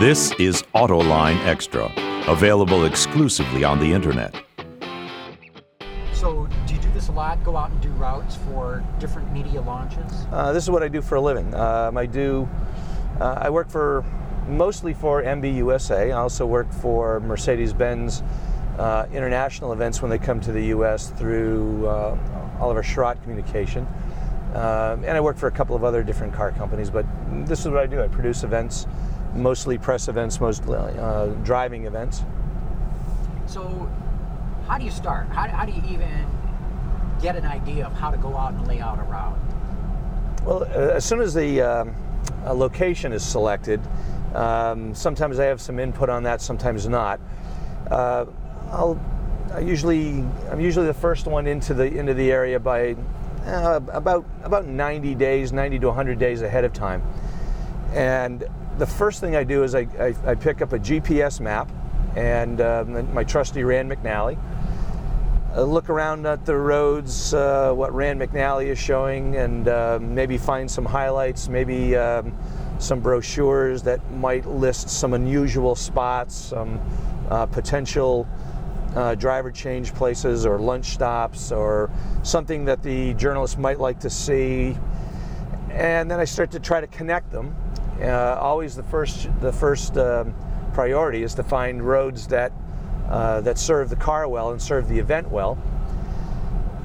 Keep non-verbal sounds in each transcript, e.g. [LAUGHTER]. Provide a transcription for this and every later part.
This is Autoline Extra, available exclusively on the internet. So, do you do this a lot? Go out and do routes for different media launches? Uh, this is what I do for a living. Um, I do. Uh, I work for mostly for MBUSA. I also work for Mercedes-Benz uh, international events when they come to the U.S. through uh, Oliver Schrott Communication. Um, and I work for a couple of other different car companies, but this is what I do. I produce events, mostly press events, mostly uh, driving events. So, how do you start? How, how do you even get an idea of how to go out and lay out a route? Well, uh, as soon as the um, location is selected, um, sometimes I have some input on that, sometimes not. Uh, I'll I usually I'm usually the first one into the into the area by uh, about about 90 days, 90 to 100 days ahead of time. And the first thing I do is I, I, I pick up a GPS map and uh, my trusty Rand McNally. Uh, look around at the roads, uh, what Rand McNally is showing, and uh, maybe find some highlights, maybe um, some brochures that might list some unusual spots, some uh, potential uh, driver change places or lunch stops or something that the journalist might like to see. And then I start to try to connect them. Uh, always the first, the first um, priority is to find roads that, uh, that serve the car well and serve the event well.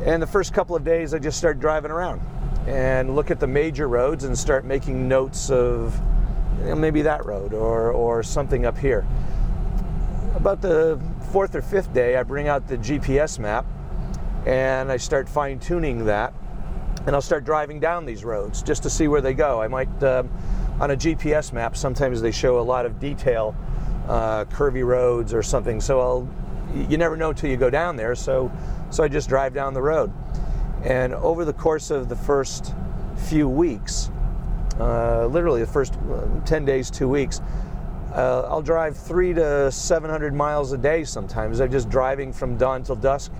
And the first couple of days, I just start driving around and look at the major roads and start making notes of you know, maybe that road or, or something up here. About the fourth or fifth day, I bring out the GPS map and I start fine tuning that. And I'll start driving down these roads just to see where they go. I might, uh, on a GPS map, sometimes they show a lot of detail, uh, curvy roads or something. So I'll, you never know till you go down there. So, so I just drive down the road. And over the course of the first few weeks, uh, literally the first uh, 10 days, two weeks, uh, I'll drive three to 700 miles a day sometimes. I'm just driving from dawn till dusk,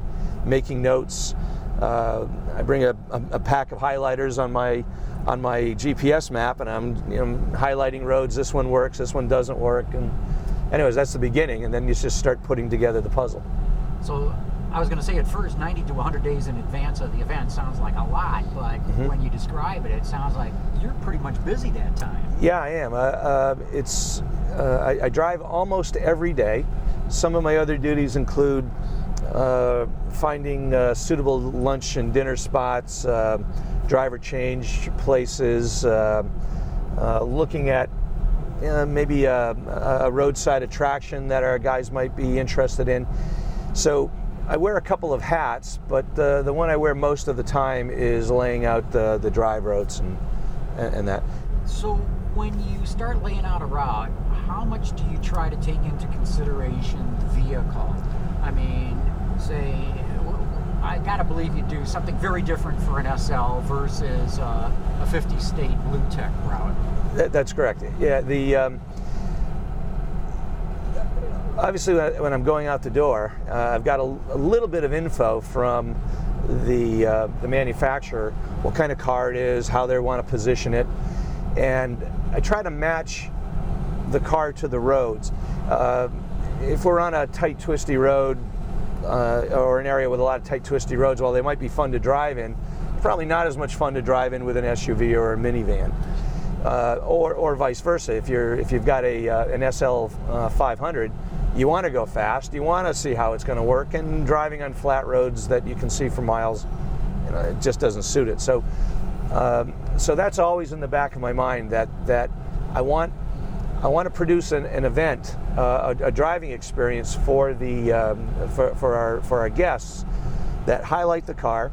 making notes. Uh, I bring a, a, pack of highlighters on my on my GPS map, and I'm you know highlighting roads. This one works. This one doesn't work. And anyways, that's the beginning, and then you just start putting together the puzzle. So I was going to say at first 90 to 100 days in advance of the event sounds like a lot, but mm-hmm. when you describe it, it sounds like you're pretty much busy that time. Yeah, I am. Uh, uh, it's uh, I, I, drive almost every day. Some of my other duties include uh, finding uh, suitable lunch and dinner spots, uh, driver change places, looking at maybe a, a roadside attraction that our guys might be interested in. So I wear a couple of hats, but the, the one I wear most of the time is laying out the, the drive roads and, and that. So when you start laying out a route, how much do you try to take into consideration the vehicle? I mean, say, I gotta believe you do something very different for an SL versus uh, a 50 state BlueTEC route. That, that's correct. Yeah, the um, obviously when I'm going out the door, uh, I've got a, a, little bit of info from the uh, the manufacturer, what kind of car it is, how they want to position it, and I try to match the car to the roads. Uh, if we're on a tight, twisty road uh, or an area with a lot of tight, twisty roads, while they might be fun to drive in, probably not as much fun to drive in with an SUV or a minivan. Uh, or, or vice versa. If you're if you've got a uh, an SL uh, 500, you want to go fast, you want to see how it's going to work, and driving on flat roads that you can see for miles, you know, it just doesn't suit it. So, um, so that's always in the back of my mind that that I want I want to produce an, an event, uh, a, a, driving experience for the um, for, for our for our guests that highlight the car,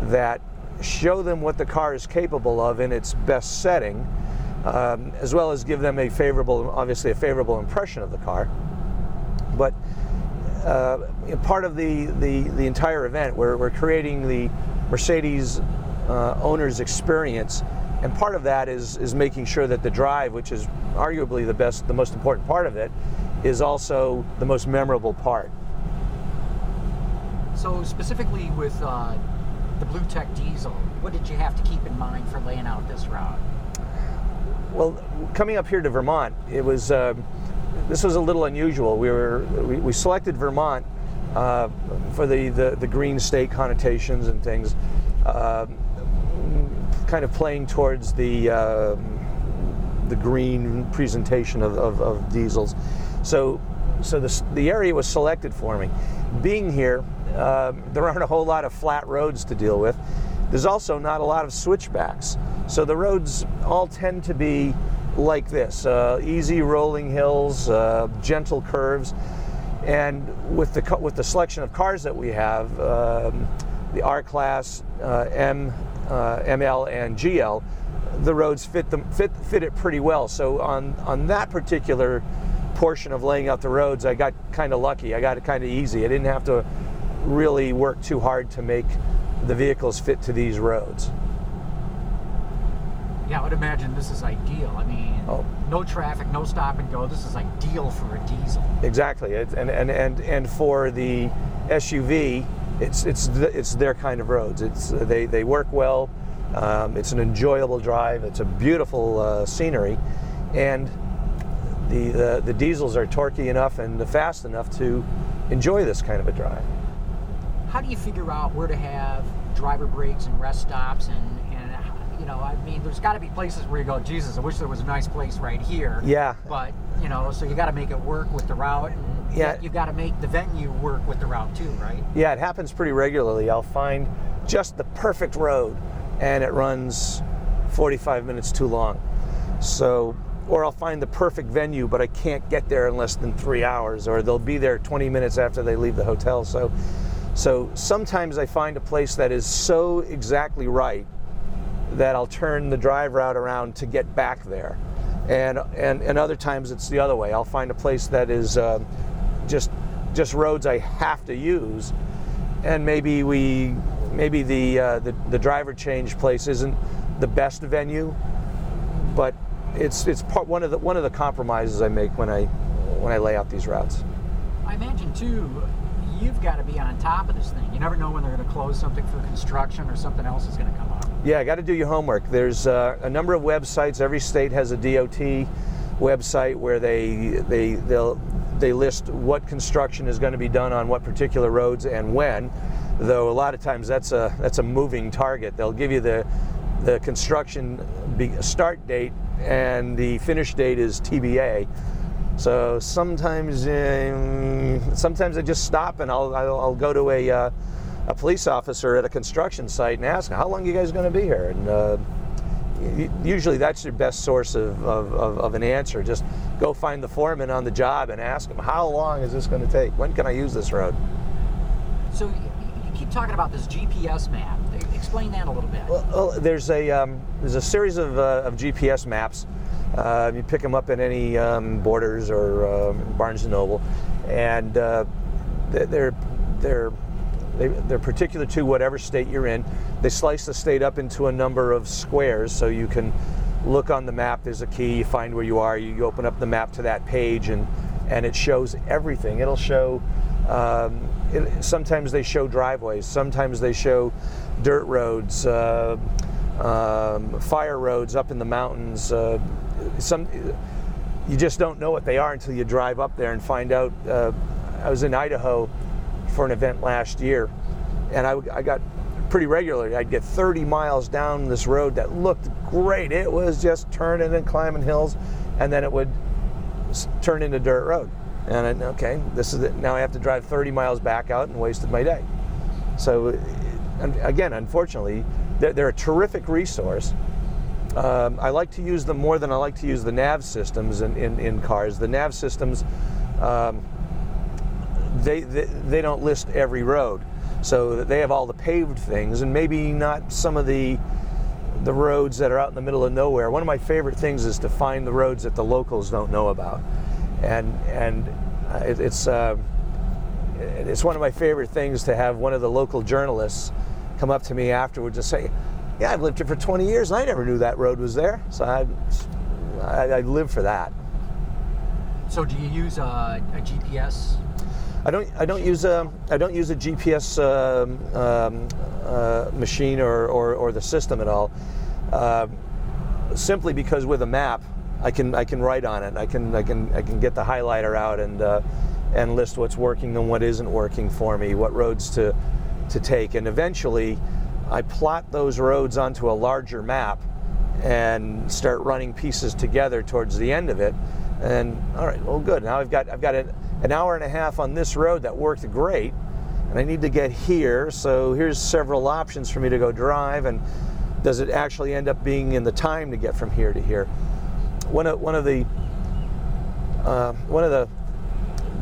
that show them what the car is capable of in its best setting, um, as well as give them a favorable, obviously a favorable impression of the car. But uh, part of the, the, the entire event, we're, we're creating the Mercedes uh, owner's experience, and part of that is, is making sure that the drive, which is arguably the best, the most important part of it, is also the most memorable part. So specifically with uh, the BlueTEC diesel, what did you have to keep in mind for laying out this route? well, coming up here to Vermont, it was uh, this was a little unusual. We were we, we selected Vermont uh, for the, the, the green state connotations and things, uh, kind of playing towards the uh, the green presentation of, of, of, diesels. So so the, the area was selected for me. Being here, uh, there aren't a whole lot of flat roads to deal with. There's also not a lot of switchbacks. So the roads all tend to be like this uh, easy rolling hills, uh, gentle curves. And with the, with the selection of cars that we have, um, the R Class, uh, M, uh, ML, and GL, the roads fit, them, fit, fit it pretty well. So on, on that particular portion of laying out the roads, I got kind of lucky. I got it kind of easy. I didn't have to really work too hard to make the vehicles fit to these roads. Yeah, I would imagine this is ideal. I mean, oh. no traffic, no stop and go. This is ideal for a diesel. Exactly, and, and and and for the SUV, it's it's it's their kind of roads. It's they they work well. Um, it's an enjoyable drive. It's a beautiful uh, scenery, and the, the the diesels are torquey enough and fast enough to enjoy this kind of a drive. How do you figure out where to have driver breaks and rest stops and you know, I mean, there's got to be places where you go, Jesus, I wish there was a nice place right here. Yeah. But you know, so you got to make it work with the route. And yeah. You got to make the venue work with the route too, right? Yeah, it happens pretty regularly. I'll find just the perfect road, and it runs 45 minutes too long. So, or I'll find the perfect venue, but I can't get there in less than three hours, or they'll be there 20 minutes after they leave the hotel. So, so sometimes I find a place that is so exactly right that I'll turn the drive route around to get back there. And, and, and other times it's the other way. I'll find a place that is uh, just, just roads I have to use, and maybe we maybe the, uh, the, the driver change place isn't the best venue, but it's it's part one of the one of the compromises I make when I when I lay out these routes. I imagine too you've got to be on top of this thing. You never know when they're going to close something for construction or something else is going to come up. Yeah, got to do your homework. There's uh, a number of websites. Every state has a DOT website where they they they'll they list what construction is going to be done on what particular roads and when. Though a lot of times that's a that's a moving target. They'll give you the the construction start date and the finish date is TBA. So sometimes, um, sometimes I just stop and I'll, I'll, I'll go to a, uh, a police officer at a construction site and ask, "How long are you guys going to be here?" And uh, usually that's your best source of, of, of, of, an answer. Just go find the foreman on the job and ask him, "How long is this going to take? When can I use this road?" So you keep talking about this GPS map. Explain that a little bit. Well, well there's a um, there's a series of, uh, of GPS maps uh, you pick them up in any um, Borders or uh, Barnes and Noble, and uh, they're they're they're particular to whatever state you're in. They slice the state up into a number of squares, so you can look on the map. There's a key. You find where you are. You open up the map to that page, and and it shows everything. It'll show. Um, it, sometimes they show driveways. Sometimes they show dirt roads. Uh, um, fire roads up in the mountains. Uh, some you just don't know what they are until you drive up there and find out. Uh, I was in Idaho for an event last year, and I, I got pretty regularly. I'd get 30 miles down this road that looked great. It was just turning and climbing hills, and then it would turn into dirt road. And I, okay, this is it. Now I have to drive 30 miles back out and wasted my day. So, again, unfortunately, they're, they're a terrific resource. Um, I like to use them more than I like to use the nav systems in, in, in cars. The nav systems, um, they, they, they don't list every road. So they have all the paved things and maybe not some of the the roads that are out in the middle of nowhere. One of my favorite things is to find the roads that the locals don't know about, and and it, it's uh, it's one of my favorite things to have one of the local journalists come up to me afterwards and say, "Yeah, I've lived here for 20 years, and I never knew that road was there." So I, I, I live for that. So, do you use a, a GPS? I don't. I don't use a. I don't use a GPS um, um, uh, machine or, or, or, the system at all. Uh, simply because with a map, I can I can write on it. I can I can I can get the highlighter out and uh, and list what's working and what isn't working for me, what roads to to take, and eventually I plot those roads onto a larger map and start running pieces together towards the end of it. And all right, well, good. Now I've got I've got an, an hour and a half on this road that worked great, and I need to get here. So here's several options for me to go drive. And does it actually end up being in the time to get from here to here? One of one of the uh, one of the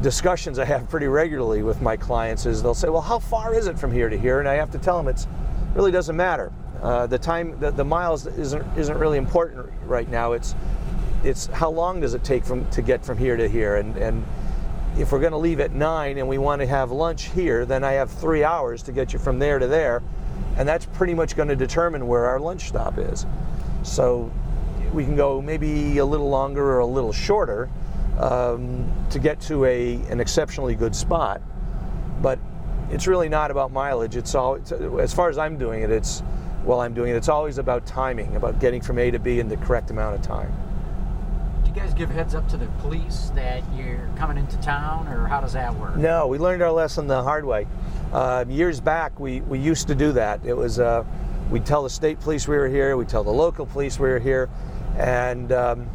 discussions I have pretty regularly with my clients is they'll say, "Well, how far is it from here to here?" And I have to tell them it's really doesn't matter. Uh, the time, the, the miles isn't isn't really important right now. It's it's how long does it take from to get from here to here, and and if we're going to leave at nine and we want to have lunch here, then I have three hours to get you from there to there, and that's pretty much going to determine where our lunch stop is. So we can go maybe a little longer or a little shorter um, to get to a an exceptionally good spot, but it's really not about mileage. It's all, as far as I'm doing it, it's, well, I'm doing it, it's always about timing, about getting from A to B in the correct amount of time. Do you guys give heads up to the police that you're coming into town, or how does that work? No, we learned our lesson the hard way. Uh, years back, we, we used to do that. It was, uh, we'd tell the state police we were here, we'd tell the local police we were here, and um,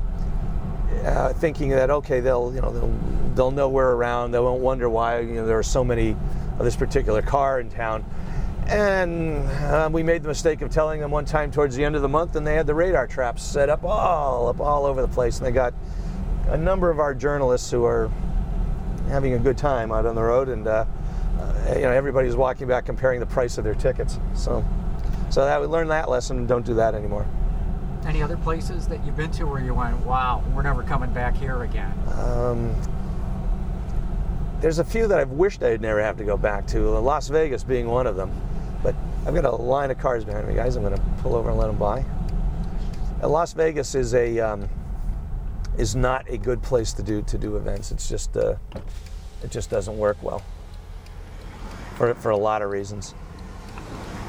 uh, thinking that okay, they'll you know they'll, they'll know we're around. They won't wonder why you know there are so many of this particular car in town. And uh, we made the mistake of telling them one time towards the end of the month, and they had the radar traps set up all up all over the place. And they got a number of our journalists who are having a good time out on the road, and uh, uh, you know everybody's walking back comparing the price of their tickets. So, so that we learned that lesson and don't do that anymore. Any other places that you've been to where you went, wow, we're never coming back here again? Um, there's a few that I've wished I'd never have to go back to, Las Vegas being one of them. But I've got a line of cars behind me, guys. I'm going to pull over and let them by. Uh, Las Vegas is a um, is not a good place to do to do events. It's just uh, it just doesn't work well for for a lot of reasons.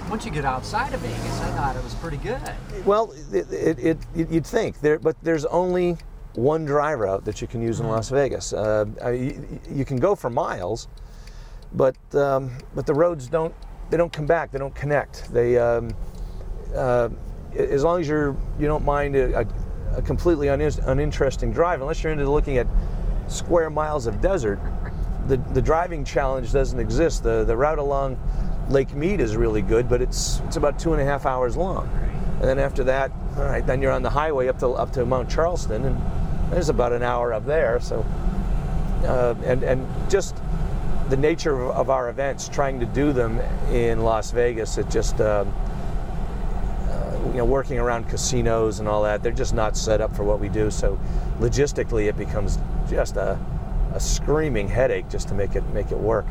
Once you get outside of Vegas, I thought it was pretty good. Well, it, it, it you'd think there, but there's only one dry route that you can use in Las Vegas. Uh, you, you, can go for miles, but um, but the roads don't they don't come back. They don't connect. They um, uh, as long as you're you don't mind a, a, a completely unin- uninteresting drive, unless you're into looking at square miles of desert, the the driving challenge doesn't exist. The the route along Lake Mead is really good, but it's it's about two and a half hours long. And then after that, all right, then you're on the highway up to up to Mount Charleston, and there's about an hour up there. So, uh, and and just the nature of, our events, trying to do them in Las Vegas, it just um, uh, you know working around casinos and all that, they're just not set up for what we do. So, logistically, it becomes just a, a screaming headache just to make it make it work.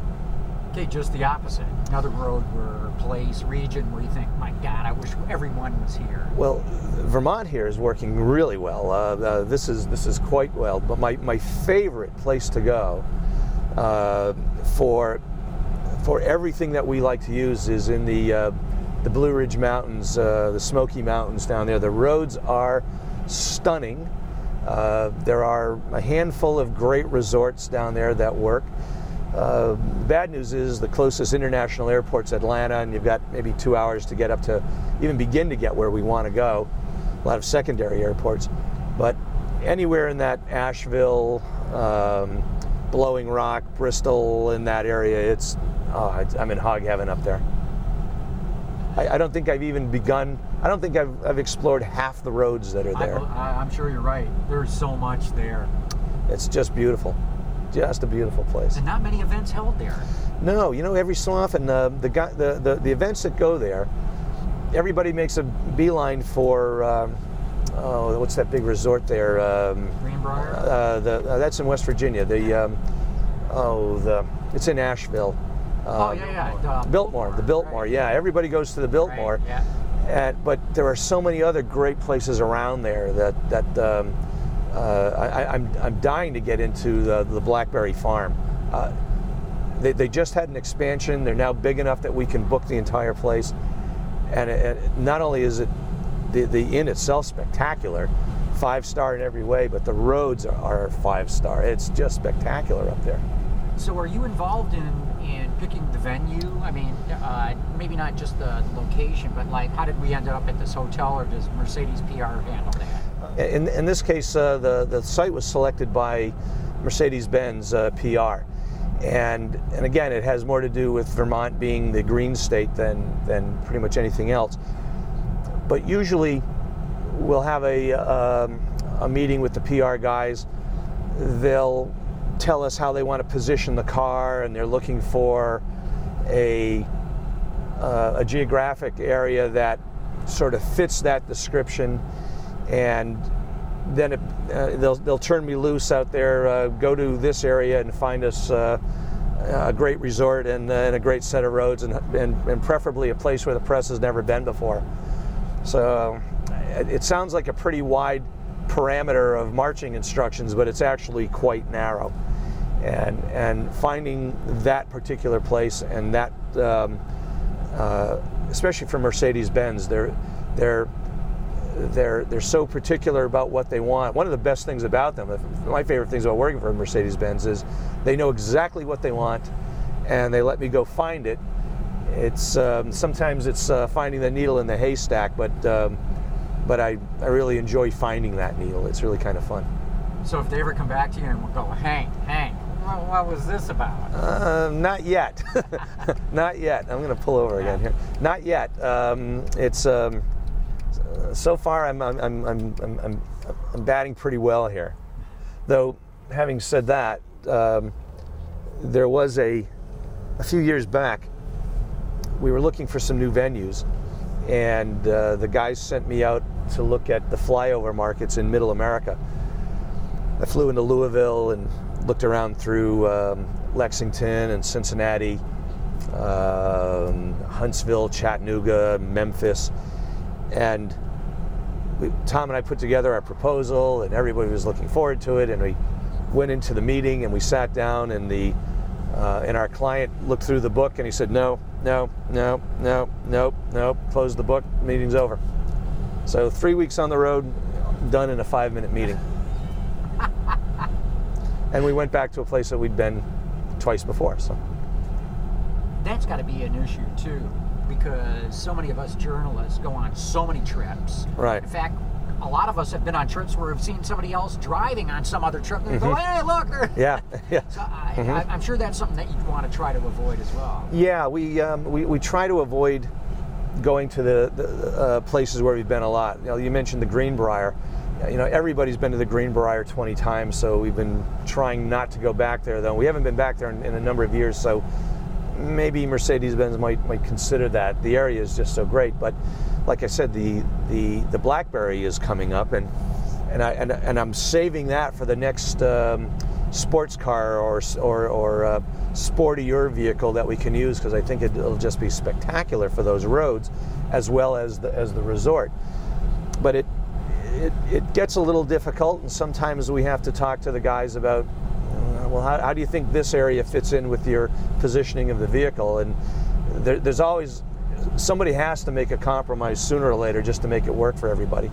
Okay, just the opposite. Another road or place, region where you think, my God, I wish everyone was here. Well, Vermont here is working really well. Uh, uh, this is this is quite well. But my, my favorite place to go uh, for for everything that we like to use is in the uh, the Blue Ridge Mountains, uh, the Smoky Mountains down there. The roads are stunning. Uh, there are a handful of great resorts down there that work. Uh, bad news is the closest international airport's Atlanta, and you've got maybe two hours to get up to even begin to get where we want to go. A lot of secondary airports, but anywhere in that Asheville, um, Blowing Rock, Bristol, in that area, it's oh, I'm in hog heaven up there. I, I, don't think I've even begun. I don't think I've, I've explored half the roads that are there. I, I'm sure you're right. There's so much there. It's just beautiful just a beautiful place. And not many events held there. No, you know, every so often uh, the, guy, the, the the events that go there, everybody makes a beeline for. Um, oh, what's that big resort there? Um, Greenbrier. Uh, the, uh, that's in West Virginia. The um, oh, the it's in Asheville. oh yeah, yeah. Uh, Biltmore, the Biltmore. Right. Yeah, everybody goes to the Biltmore. Right. Yeah. And, but there are so many other great places around there that that um, I, am I'm, I'm dying to get into the, the Blackberry Farm. Uh, they, they just had an expansion. They're now big enough that we can book the entire place. And it, it, not only is it the, the inn itself spectacular, five star in every way, but the roads are, are five star. It's just spectacular up there. So, are you involved in in picking the venue? I mean, uh, maybe not just the location, but like, how did we end up at this hotel, or does Mercedes PR handle that? In, in this case, uh, the the site was selected by Mercedes-Benz uh, PR, and and again, it has more to do with Vermont being the green state than than pretty much anything else. But usually, we'll have a um, a meeting with the PR guys. They'll tell us how they want to position the car, and they're looking for a uh, a geographic area that sort of fits that description, and then it, uh, they'll they'll turn me loose out there, uh, go to this area and find us uh, a great resort and, uh, and, a great set of roads, and, and, and preferably a place where the press has never been before. So it sounds like a pretty wide parameter of marching instructions, but it's actually quite narrow. And, and finding that particular place and that, um, uh, especially for Mercedes Benz, they're, they're, they're, they're so particular about what they want. One of the best things about them, my favorite things about working for Mercedes Benz, is they know exactly what they want and they let me go find it. It's um, sometimes it's uh, finding the needle in the haystack, but um, but I, I really enjoy finding that needle. It's really kind of fun. So if they ever come back to you and go, Hank, Hank, what, what was this about? Uh, not yet. [LAUGHS] not yet. I'm going to pull over again here. Not yet. Um, it's um, so far I'm I'm, I'm, I'm, I'm, I'm batting pretty well here. Though, having said that, um, there was a a few years back. We were looking for some new venues, and uh, the guys sent me out to look at the flyover markets in Middle America. I flew into Louisville and looked around through um, Lexington and Cincinnati, um, Huntsville, Chattanooga, Memphis, and we, Tom and I put together our proposal, and everybody was looking forward to it. And we went into the meeting and we sat down, and the uh, and our client looked through the book and he said, "No, no, no, no, no, no. Close the book. Meeting's over." So three weeks on the road, done in a five-minute meeting. [LAUGHS] and we went back to a place that we'd been twice before. So that's got to be an issue too, because so many of us journalists go on so many trips. Right. In fact, a lot of us have been on trips where we've seen somebody else driving on some other trip and mm-hmm. go, hey, look. [LAUGHS] Yeah, [LAUGHS] yeah. So I, am sure that's something that you'd want to try to avoid as well. Yeah, we, um, we, we try to avoid going to the, the uh, places where we've been a lot. You, know, you mentioned the Greenbrier. You know, everybody's been to the Greenbrier 20 times, so we've been trying not to go back there. Though we haven't been back there in, in a number of years, so maybe Mercedes-Benz might might consider that. The area is just so great, but like I said, the the the Blackberry is coming up, and and I and, and I'm saving that for the next. Um, sports car or or, or uh, sportier vehicle that we can use because I think it'll just be spectacular for those roads, as well as the as the resort. But it it, it gets a little difficult, and sometimes we have to talk to the guys about. Well, how, how do you think this area fits in with your positioning of the vehicle? And there, there's always somebody has to make a compromise sooner or later just to make it work for everybody.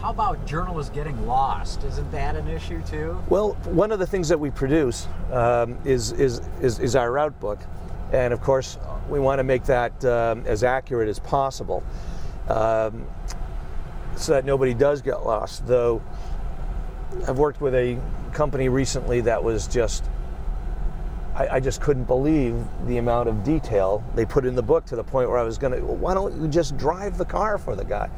How about journalists getting lost? Isn't that an issue too? Well, one of the things that we produce um, is, is, is, is, our route book. And of course, we want to make that um, as accurate as possible um, so that nobody does get lost. Though I've worked with a company recently that was just, I, I just couldn't believe the amount of detail they put in the book to the point where I was going to, well, why don't you just drive the car for the guy?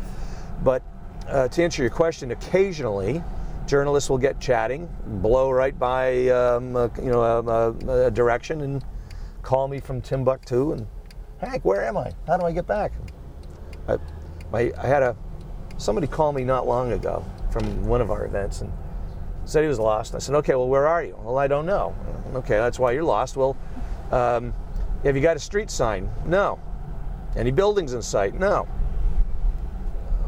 But uh, to answer your question, occasionally journalists will get chatting, blow right by um, a, you know a, a, direction, and call me from Timbuktu and Hank, where am I? How do I get back? I, my, I had a somebody call me not long ago from one of our events and said he was lost. I said, okay, well, where are you? Well, I don't know. Okay, that's why you're lost. Well, um, have you got a street sign? No. Any buildings in sight? No.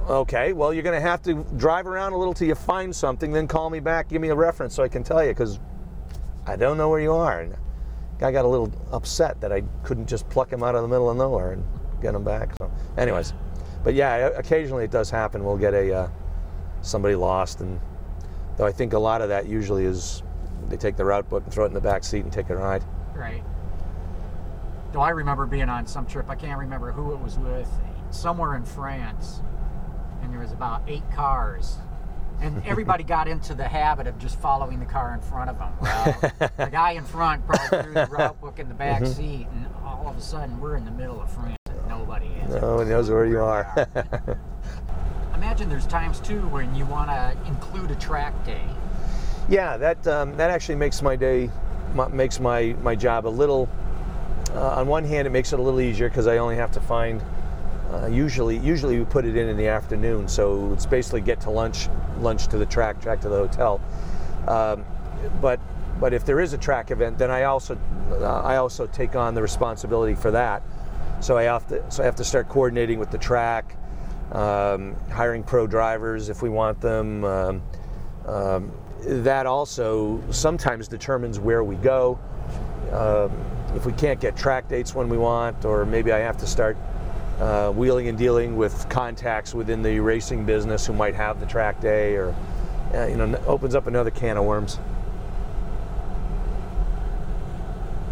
Okay, well, you're going to have to drive around a little till you find something, then call me back, give me a reference so I can tell you, because I don't know where you are. And I got a little upset that I couldn't just pluck him out of the middle of nowhere and get him back. So, anyways, but yeah, occasionally it does happen. We'll get a uh, somebody lost, and though I think a lot of that usually is they take the route book and throw it in the back seat and take a ride. Right. Though I remember being on some trip, I can't remember who it was with, somewhere in France, and there was about eight cars. And [LAUGHS] everybody got into the habit of just following the car in front of them. Well, the guy in front probably threw the [LAUGHS] route book in the back Mm-hmm. seat, and all of a sudden we're in the middle of France and nobody is. No one knows where you are. [LAUGHS] Imagine there's times too when you want to include a track day. yeah, that um, that actually makes my day, my, makes my my job a little. Uh, on one hand, it makes it a little easier because I only have to find. Uh, usually, usually we put it in in the afternoon, so it's basically get to lunch, lunch to the track, track to the hotel. Um, but but if there is a track event, then I also uh, I also take on the responsibility for that. So I have to so I have to start coordinating with the track, um, hiring pro drivers if we want them. Um, um, that also sometimes determines where we go. Um, if we can't get track dates when we want, or maybe I have to start uh, wheeling and dealing with contacts within the racing business who might have the track day, or uh, you know, opens up another can of worms.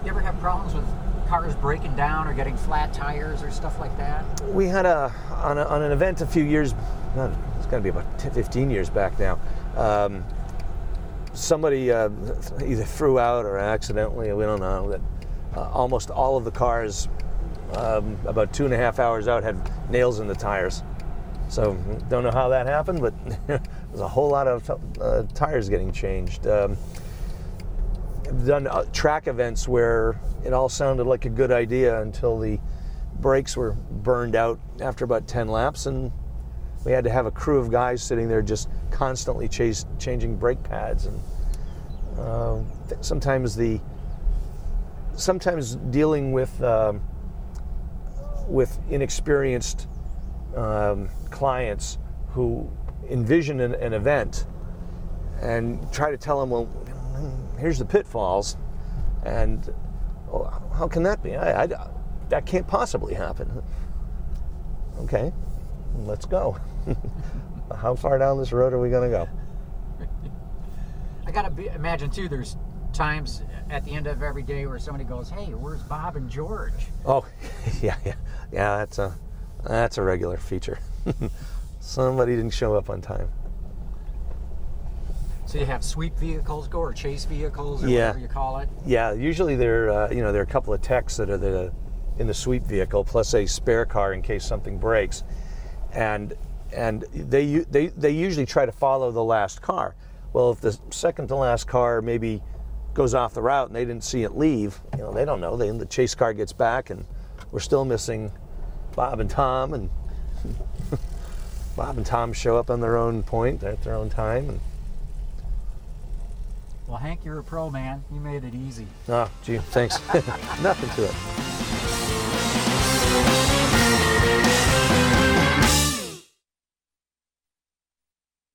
You ever have problems with cars breaking down or getting flat tires or stuff like that? We had a on, a, on an event a few years, it's got to be about 10, 15 years back now. Um, somebody uh, either threw out or accidentally, we don't know, that uh, almost all of the cars, um, about two and a half hours out, had nails in the tires. So don't know how that happened, but [LAUGHS] there's a whole lot of uh, tires getting changed. Um, done uh, track events where it all sounded like a good idea until the brakes were burned out after about 10 laps, and we had to have a crew of guys sitting there just constantly chase, changing brake pads. And uh, th- sometimes the sometimes dealing with um, with inexperienced um, clients who envision an, an event and try to tell them, well, here's the pitfalls, and oh, how can that be? I, I- that can't possibly happen. Okay, let's go. [LAUGHS] how far down this road are we going to go? I gotta be, imagine too. There's times at the end of every day where somebody goes, "Hey, where's Bob and George?" Oh, [LAUGHS] yeah, yeah, yeah. That's a that's a regular feature. [LAUGHS] Somebody didn't show up on time. So you have sweep vehicles go or chase vehicles or Yeah. whatever you call it. Yeah, usually there, uh, you know, there are a couple of techs that are the in the sweep vehicle, plus a spare car in case something breaks, and and they they they usually try to follow the last car. Well, if the second to last car maybe goes off the route and they didn't see it leave, you know, they don't know. Then the chase car gets back, and we're still missing Bob and Tom, and [LAUGHS] Bob and Tom show up on their own point at their own time, and Well, Hank, you're a pro man. You made it easy. oh, gee, thanks. [LAUGHS] Nothing to it.